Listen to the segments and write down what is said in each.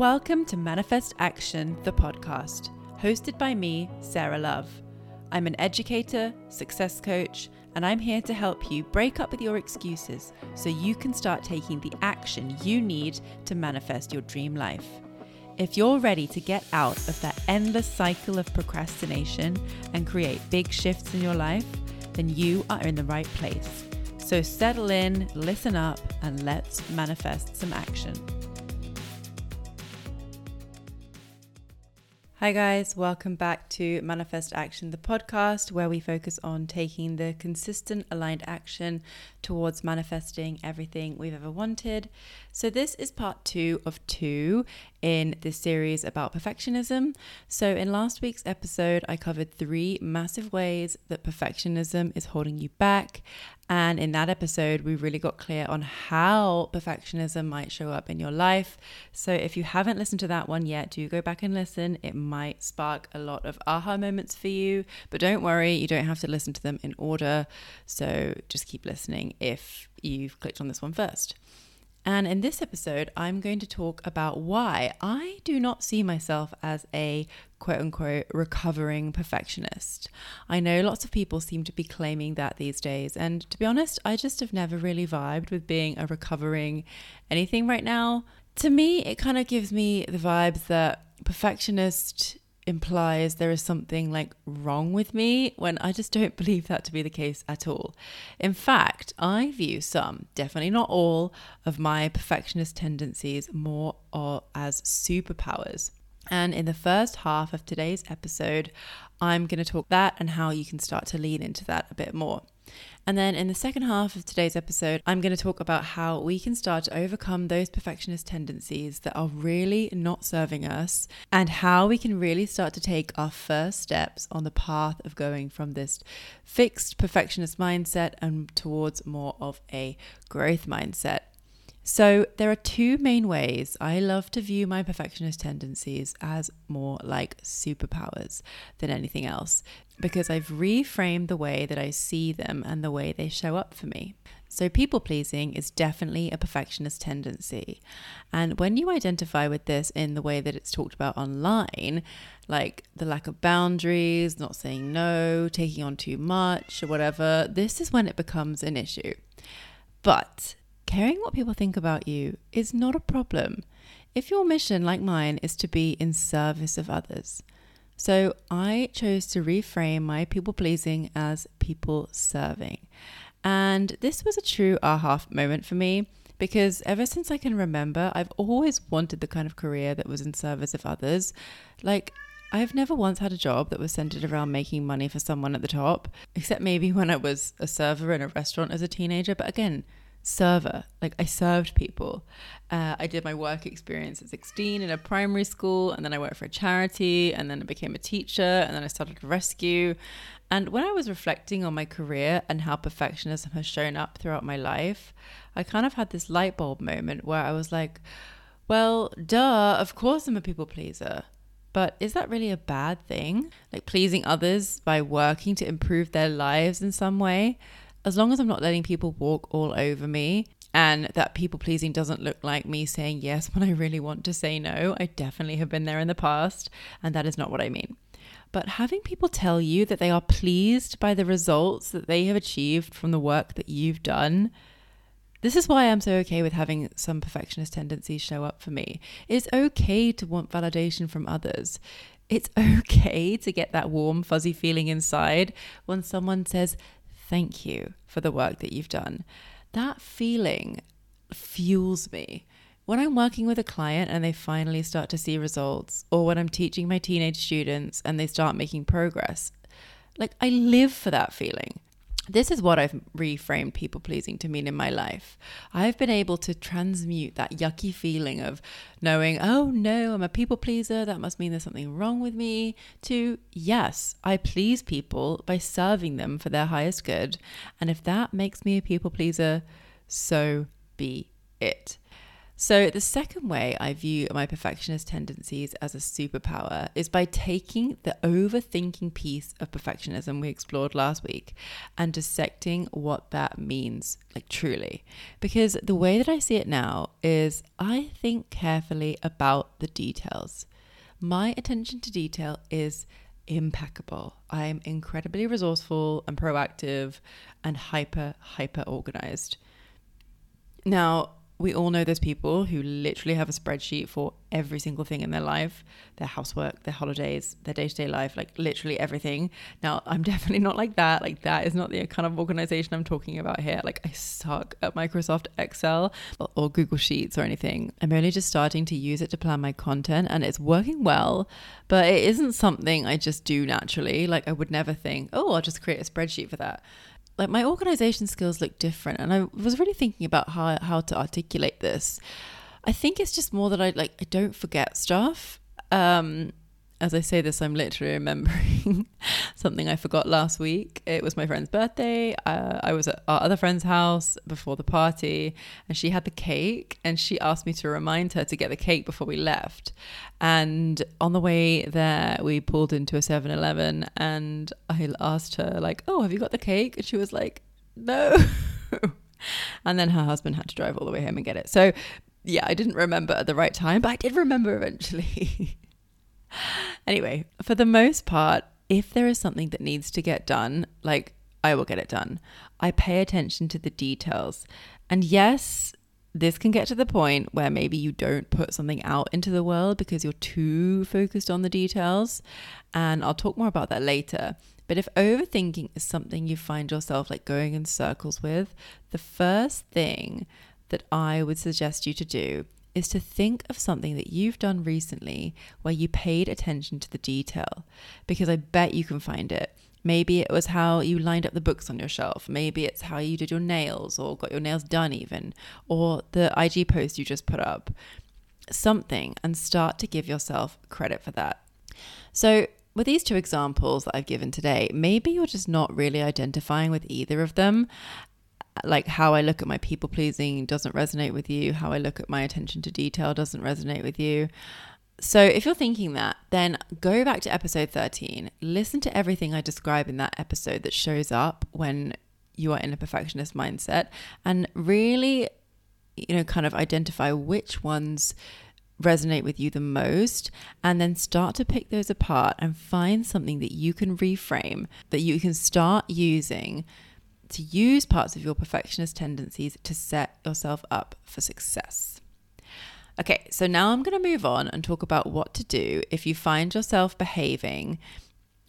Welcome to Manifest Action, the podcast, hosted by me, Sarah Lovatt. I'm an educator, success coach, and I'm here to help you break up with your excuses so you can start taking the action you need to manifest your dream life. If you're ready to get out of that endless cycle of procrastination and create big shifts in your life, then you are in the right place. So settle in, listen up, and let's manifest some action. Hi, guys, welcome back to Manifest Action, the podcast where we focus on taking the consistent, aligned action towards manifesting everything we've ever wanted. So, this is part two of two in this series about perfectionism. So, in last week's episode, I covered three massive ways that perfectionism is holding you back. And in that episode, we really got clear on how perfectionism might show up in your life. So, if you haven't listened to that one yet, do go back and listen. It might spark a lot of aha moments for you. But don't worry, you don't have to listen to them in order. So, just keep listening if you've clicked on this one first. And in this episode, I'm going to talk about why I do not see myself as a quote unquote recovering perfectionist. I know lots of people seem to be claiming that these days. And to be honest, I just have never really vibed with being a recovering anything right now. To me, it kind of gives me the vibes that perfectionist implies there is something like wrong with me when I just don't believe that to be the case at all. In fact, I view some, definitely not all, of my perfectionist tendencies more or as superpowers. And in the first half of today's episode, I'm going to talk that and how you can start to lean into that a bit more. And then in the second half of today's episode, I'm going to talk about how we can start to overcome those perfectionist tendencies that are really not serving us and how we can really start to take our first steps on the path of going from this fixed perfectionist mindset and towards more of a growth mindset. So, there are two main ways I love to view my perfectionist tendencies as more like superpowers than anything else, because I've reframed the way that I see them and the way they show up for me. So, people pleasing is definitely a perfectionist tendency. And when you identify with this in the way that it's talked about online, like the lack of boundaries, not saying no, taking on too much, or whatever, this is when it becomes an issue. But caring what people think about you is not a problem if your mission, like mine, is to be in service of others. So I chose to reframe my people pleasing as people serving. And this was a true aha moment for me because ever since I can remember, I've always wanted the kind of career that was in service of others. Like, I've never once had a job that was centered around making money for someone at the top, except maybe when I was a server in a restaurant as a teenager. But again, server. Like I served people. Uh, I did my work experience at 16 in a primary school, and then I worked for a charity, and then I became a teacher, and then I started rescue. And when I was reflecting on my career and how perfectionism has shown up throughout my life, I kind of had this light bulb moment where I was like, well, duh, of course I'm a people pleaser. But is that really a bad thing? Like pleasing others by working to improve their lives in some way? As long as I'm not letting people walk all over me and that people pleasing doesn't look like me saying yes when I really want to say no, I definitely have been there in the past, and that is not what I mean. But having people tell you that they are pleased by the results that they have achieved from the work that you've done, this is why I'm so okay with having some perfectionist tendencies show up for me. It's okay to want validation from others. It's okay to get that warm, fuzzy feeling inside when someone says, thank you for the work that you've done. That feeling fuels me. When I'm working with a client and they finally start to see results, or when I'm teaching my teenage students and they start making progress, like I live for that feeling. This is what I've reframed people pleasing to mean in my life. I've been able to transmute that yucky feeling of knowing, oh no, I'm a people pleaser, that must mean there's something wrong with me, to yes, I please people by serving them for their highest good. And if that makes me a people pleaser, so be it. So, the second way I view my perfectionist tendencies as a superpower is by taking the overthinking piece of perfectionism we explored last week and dissecting what that means, like truly. Because the way that I see it now is I think carefully about the details. My attention to detail is impeccable. I'm incredibly resourceful and proactive and hyper, hyper organized. Now, we all know those people who literally have a spreadsheet for every single thing in their life their housework, their holidays, their day to day life, like literally everything. Now, I'm definitely not like that. Like, that is not the kind of organization I'm talking about here. Like, I suck at Microsoft Excel or Google Sheets or anything. I'm only just starting to use it to plan my content and it's working well, but it isn't something I just do naturally. Like, I would never think, oh, I'll just create a spreadsheet for that like my organization skills look different and i was really thinking about how how to articulate this. I think it's just more that i like i don't forget stuff. Um as I say this, I'm literally remembering something I forgot last week. It was my friend's birthday. Uh, I was at our other friend's house before the party, and she had the cake, and she asked me to remind her to get the cake before we left. And on the way there, we pulled into a 7 Eleven, and I asked her, like, oh, have you got the cake? And she was like, no. and then her husband had to drive all the way home and get it. So, yeah, I didn't remember at the right time, but I did remember eventually. anyway, for the most part, if there is something that needs to get done, like I will get it done. I pay attention to the details. And yes, this can get to the point where maybe you don't put something out into the world because you're too focused on the details. And I'll talk more about that later. But if overthinking is something you find yourself like going in circles with, the first thing that I would suggest you to do is to think of something that you've done recently where you paid attention to the detail, because I bet you can find it. Maybe it was how you lined up the books on your shelf. Maybe it's how you did your nails or got your nails done, even, or the IG post you just put up. Something, and start to give yourself credit for that. So, with these two examples that I've given today, maybe you're just not really identifying with either of them like how I look at my people pleasing doesn't resonate with you, how I look at my attention to detail doesn't resonate with you. So, if you're thinking that, then go back to episode 13, listen to everything I describe in that episode that shows up when you are in a perfectionist mindset, and really, you know, kind of identify which ones resonate with you the most and then start to pick those apart and find something that you can reframe that you can start using to use parts of your perfectionist tendencies to set yourself up for success. Okay, so now I'm going to move on and talk about what to do if you find yourself behaving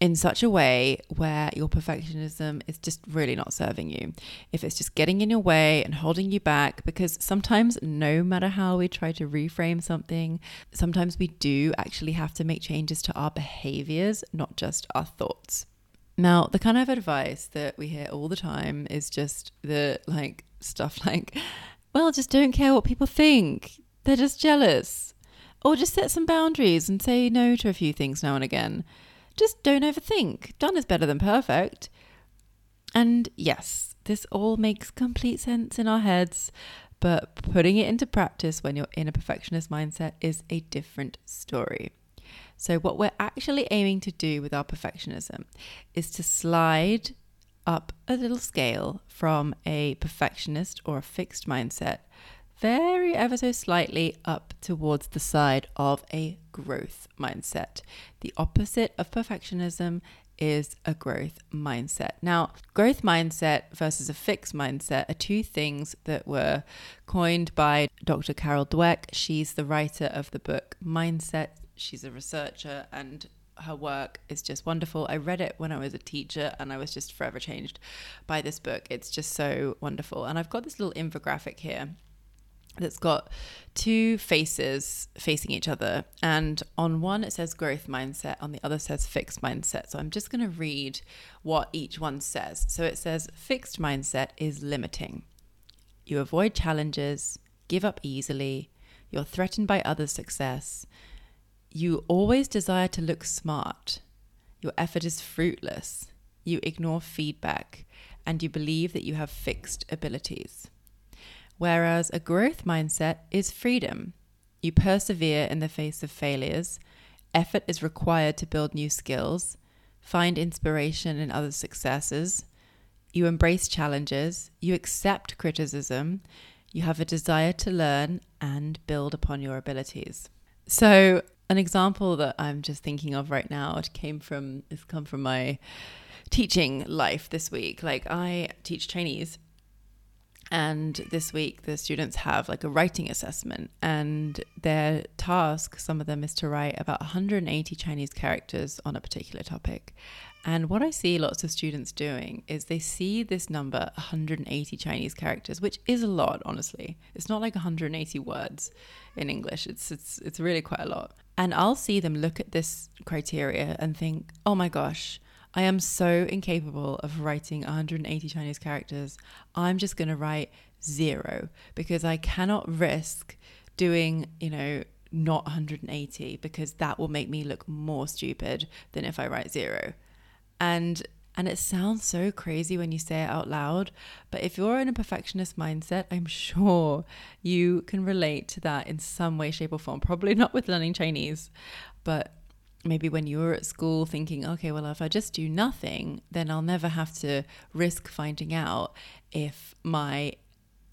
in such a way where your perfectionism is just really not serving you. If it's just getting in your way and holding you back, because sometimes, no matter how we try to reframe something, sometimes we do actually have to make changes to our behaviors, not just our thoughts. Now, the kind of advice that we hear all the time is just the like stuff like, well, just don't care what people think. They're just jealous. Or just set some boundaries and say no to a few things now and again. Just don't overthink. Done is better than perfect. And yes, this all makes complete sense in our heads, but putting it into practice when you're in a perfectionist mindset is a different story. So, what we're actually aiming to do with our perfectionism is to slide up a little scale from a perfectionist or a fixed mindset, very ever so slightly up towards the side of a growth mindset. The opposite of perfectionism is a growth mindset. Now, growth mindset versus a fixed mindset are two things that were coined by Dr. Carol Dweck. She's the writer of the book Mindset She's a researcher and her work is just wonderful. I read it when I was a teacher and I was just forever changed by this book. It's just so wonderful. And I've got this little infographic here that's got two faces facing each other. And on one it says growth mindset, on the other says fixed mindset. So I'm just going to read what each one says. So it says fixed mindset is limiting. You avoid challenges, give up easily, you're threatened by others' success you always desire to look smart. Your effort is fruitless. You ignore feedback and you believe that you have fixed abilities. whereas a growth mindset is freedom. You persevere in the face of failures, effort is required to build new skills, find inspiration in others' successes, you embrace challenges, you accept criticism, you have a desire to learn and build upon your abilities. So, an example that I'm just thinking of right now it came from it's come from my teaching life this week. Like I teach Chinese and this week the students have like a writing assessment and their task some of them is to write about 180 Chinese characters on a particular topic. And what I see lots of students doing is they see this number 180 Chinese characters, which is a lot, honestly. It's not like 180 words in English. It's it's it's really quite a lot. And I'll see them look at this criteria and think, "Oh my gosh, I am so incapable of writing 180 Chinese characters. I'm just going to write zero because I cannot risk doing, you know, not 180 because that will make me look more stupid than if I write zero. And and it sounds so crazy when you say it out loud, but if you're in a perfectionist mindset, I'm sure you can relate to that in some way, shape, or form. Probably not with learning Chinese, but maybe when you were at school thinking, okay, well, if I just do nothing, then I'll never have to risk finding out if my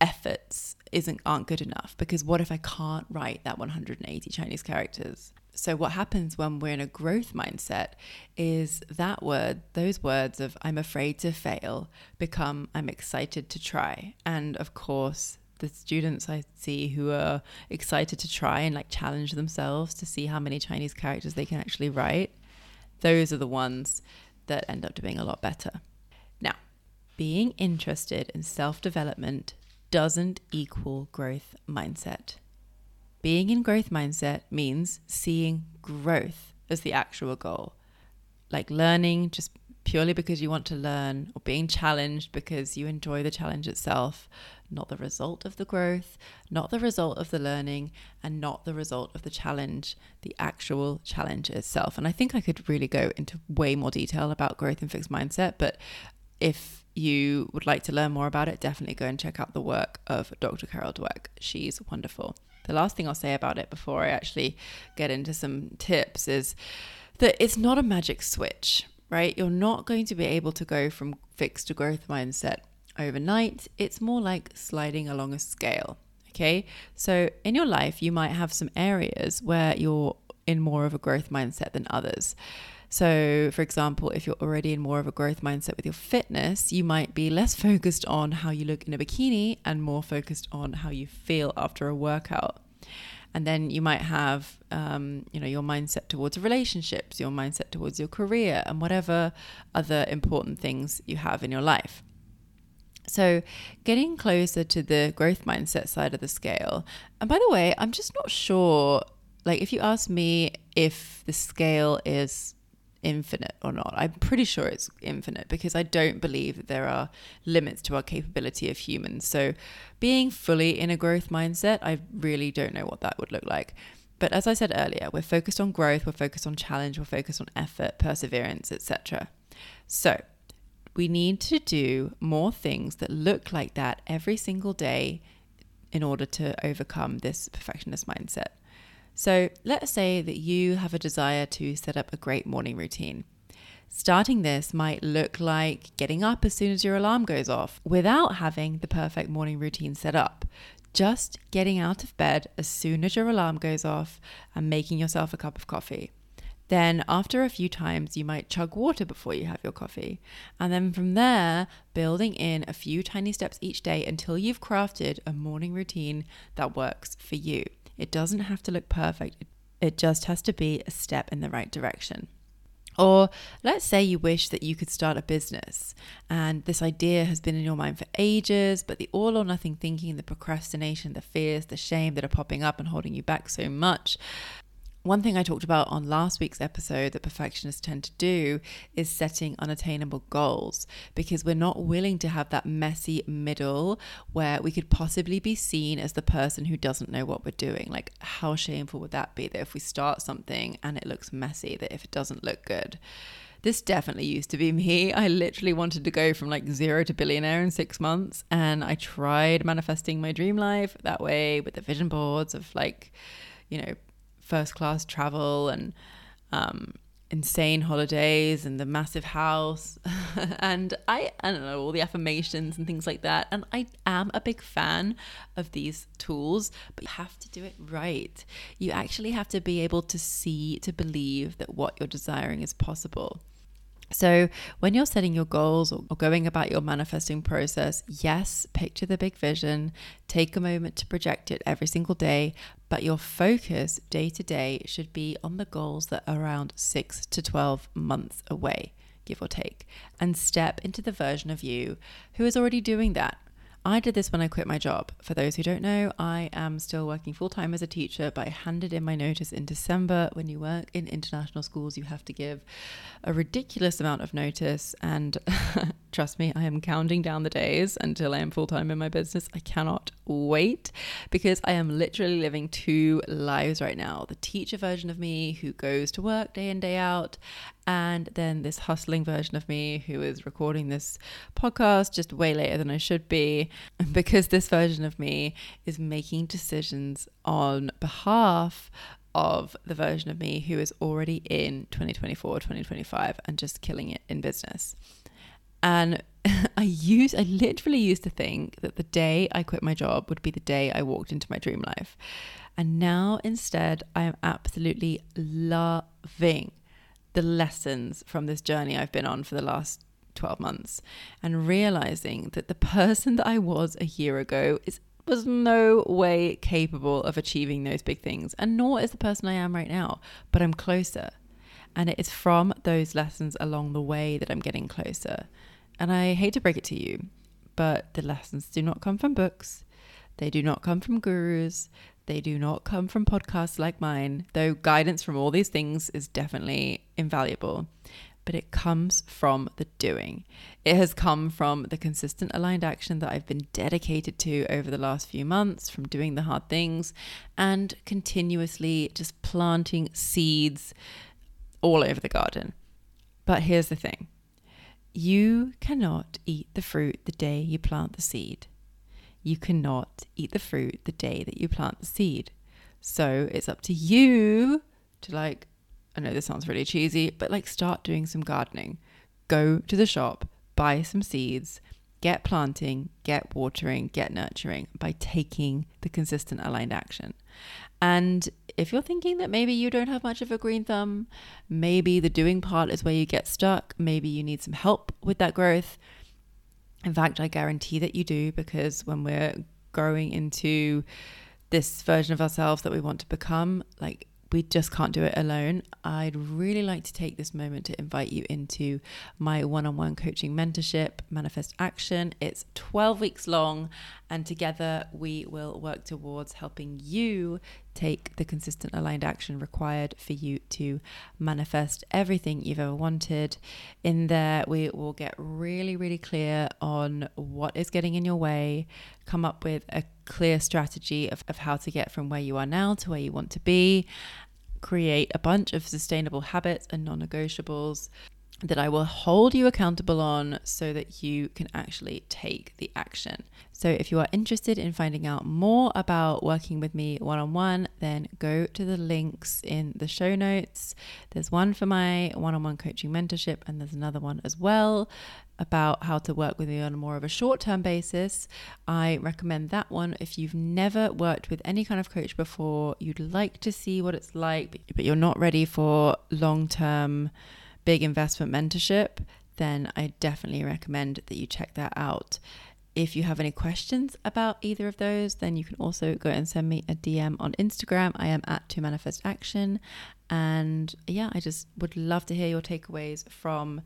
efforts isn't aren't good enough because what if I can't write that 180 Chinese characters? So, what happens when we're in a growth mindset is that word, those words of I'm afraid to fail, become I'm excited to try. And of course, the students I see who are excited to try and like challenge themselves to see how many Chinese characters they can actually write, those are the ones that end up doing a lot better. Now, being interested in self development doesn't equal growth mindset. Being in growth mindset means seeing growth as the actual goal. Like learning just purely because you want to learn, or being challenged because you enjoy the challenge itself, not the result of the growth, not the result of the learning, and not the result of the challenge, the actual challenge itself. And I think I could really go into way more detail about growth and fixed mindset, but if you would like to learn more about it, definitely go and check out the work of Dr. Carol Dweck. She's wonderful the last thing I'll say about it before I actually get into some tips is that it's not a magic switch, right? You're not going to be able to go from fixed to growth mindset overnight. It's more like sliding along a scale. Okay. So in your life, you might have some areas where you're in more of a growth mindset than others. So, for example, if you're already in more of a growth mindset with your fitness, you might be less focused on how you look in a bikini and more focused on how you feel after a workout. And then you might have, um, you know, your mindset towards relationships, your mindset towards your career, and whatever other important things you have in your life. So, getting closer to the growth mindset side of the scale. And by the way, I'm just not sure. Like, if you ask me if the scale is infinite or not. I'm pretty sure it's infinite because I don't believe that there are limits to our capability of humans. So, being fully in a growth mindset, I really don't know what that would look like. But as I said earlier, we're focused on growth, we're focused on challenge, we're focused on effort, perseverance, etc. So, we need to do more things that look like that every single day in order to overcome this perfectionist mindset. So let's say that you have a desire to set up a great morning routine. Starting this might look like getting up as soon as your alarm goes off without having the perfect morning routine set up. Just getting out of bed as soon as your alarm goes off and making yourself a cup of coffee. Then, after a few times, you might chug water before you have your coffee. And then from there, building in a few tiny steps each day until you've crafted a morning routine that works for you. It doesn't have to look perfect, it just has to be a step in the right direction. Or let's say you wish that you could start a business and this idea has been in your mind for ages, but the all or nothing thinking, the procrastination, the fears, the shame that are popping up and holding you back so much one thing I talked about on last week's episode that perfectionists tend to do is setting unattainable goals because we're not willing to have that messy middle where we could possibly be seen as the person who doesn't know what we're doing. Like, how shameful would that be that if we start something and it looks messy, that if it doesn't look good? This definitely used to be me. I literally wanted to go from like zero to billionaire in six months. And I tried manifesting my dream life that way with the vision boards of like, you know, first class travel and um, insane holidays and the massive house. And I I don't know all the affirmations and things like that. And I am a big fan of these tools but you have to do it right. You actually have to be able to see to believe that what you're desiring is possible. So, when you're setting your goals or going about your manifesting process, yes, picture the big vision, take a moment to project it every single day, but your focus day to day should be on the goals that are around six to 12 months away, give or take, and step into the version of you who is already doing that I did this when I quit my job. For those who don't know, I am still working full time as a teacher, but I handed in my notice in December. When you work in international schools, you have to give a ridiculous amount of notice. And trust me, I am counting down the days until I am full time in my business. I cannot wait because I am literally living two lives right now the teacher version of me who goes to work day in, day out, and then this hustling version of me who is recording this podcast just way later than I should be because this version of me is making decisions on behalf of the version of me who is already in 2024 2025 and just killing it in business. And I used I literally used to think that the day I quit my job would be the day I walked into my dream life. And now instead I am absolutely loving the lessons from this journey I've been on for the last 12 months and realizing that the person that I was a year ago is was no way capable of achieving those big things and nor is the person I am right now but I'm closer. And it is from those lessons along the way that I'm getting closer. And I hate to break it to you but the lessons do not come from books. They do not come from gurus they do not come from podcasts like mine, though guidance from all these things is definitely invaluable. But it comes from the doing. It has come from the consistent aligned action that I've been dedicated to over the last few months, from doing the hard things and continuously just planting seeds all over the garden. But here's the thing you cannot eat the fruit the day you plant the seed you cannot eat the fruit the day that you plant the seed. So it's up to you to like, I know this sounds really cheesy, but like start doing some gardening. Go to the shop, buy some seeds, get planting, get watering, get nurturing by taking the consistent aligned action. And if you're thinking that maybe you don't have much of a green thumb, maybe the doing part is where you get stuck, maybe you need some help with that growth, in fact, I guarantee that you do because when we're growing into this version of ourselves that we want to become, like we just can't do it alone. I'd really like to take this moment to invite you into my one on one coaching mentorship, Manifest Action. It's 12 weeks long, and together we will work towards helping you take the consistent aligned action required for you to manifest everything you've ever wanted. In there, we will get really, really clear on what is getting in your way, come up with a clear strategy of, of how to get from where you are now to where you want to be, create a bunch of sustainable habits and non negotiables that I will hold you accountable on so that you can actually take the action. So, if you are interested in finding out more about working with me one on one, then go to the links in the show notes. There's one for my one on one coaching mentorship, and there's another one as well about how to work with me on more of a short term basis. I recommend that one if you've never worked with any kind of coach before, you'd like to see what it's like, but you're not ready for long term big investment mentorship, then I definitely recommend that you check that out. If you have any questions about either of those, then you can also go and send me a DM on Instagram. I am at To Manifest Action. And yeah, I just would love to hear your takeaways from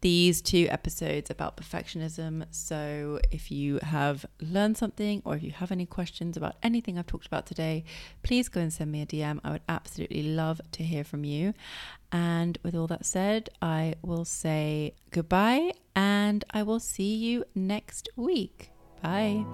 these two episodes about perfectionism. So, if you have learned something or if you have any questions about anything I've talked about today, please go and send me a DM. I would absolutely love to hear from you. And with all that said, I will say goodbye and I will see you next week. Bye.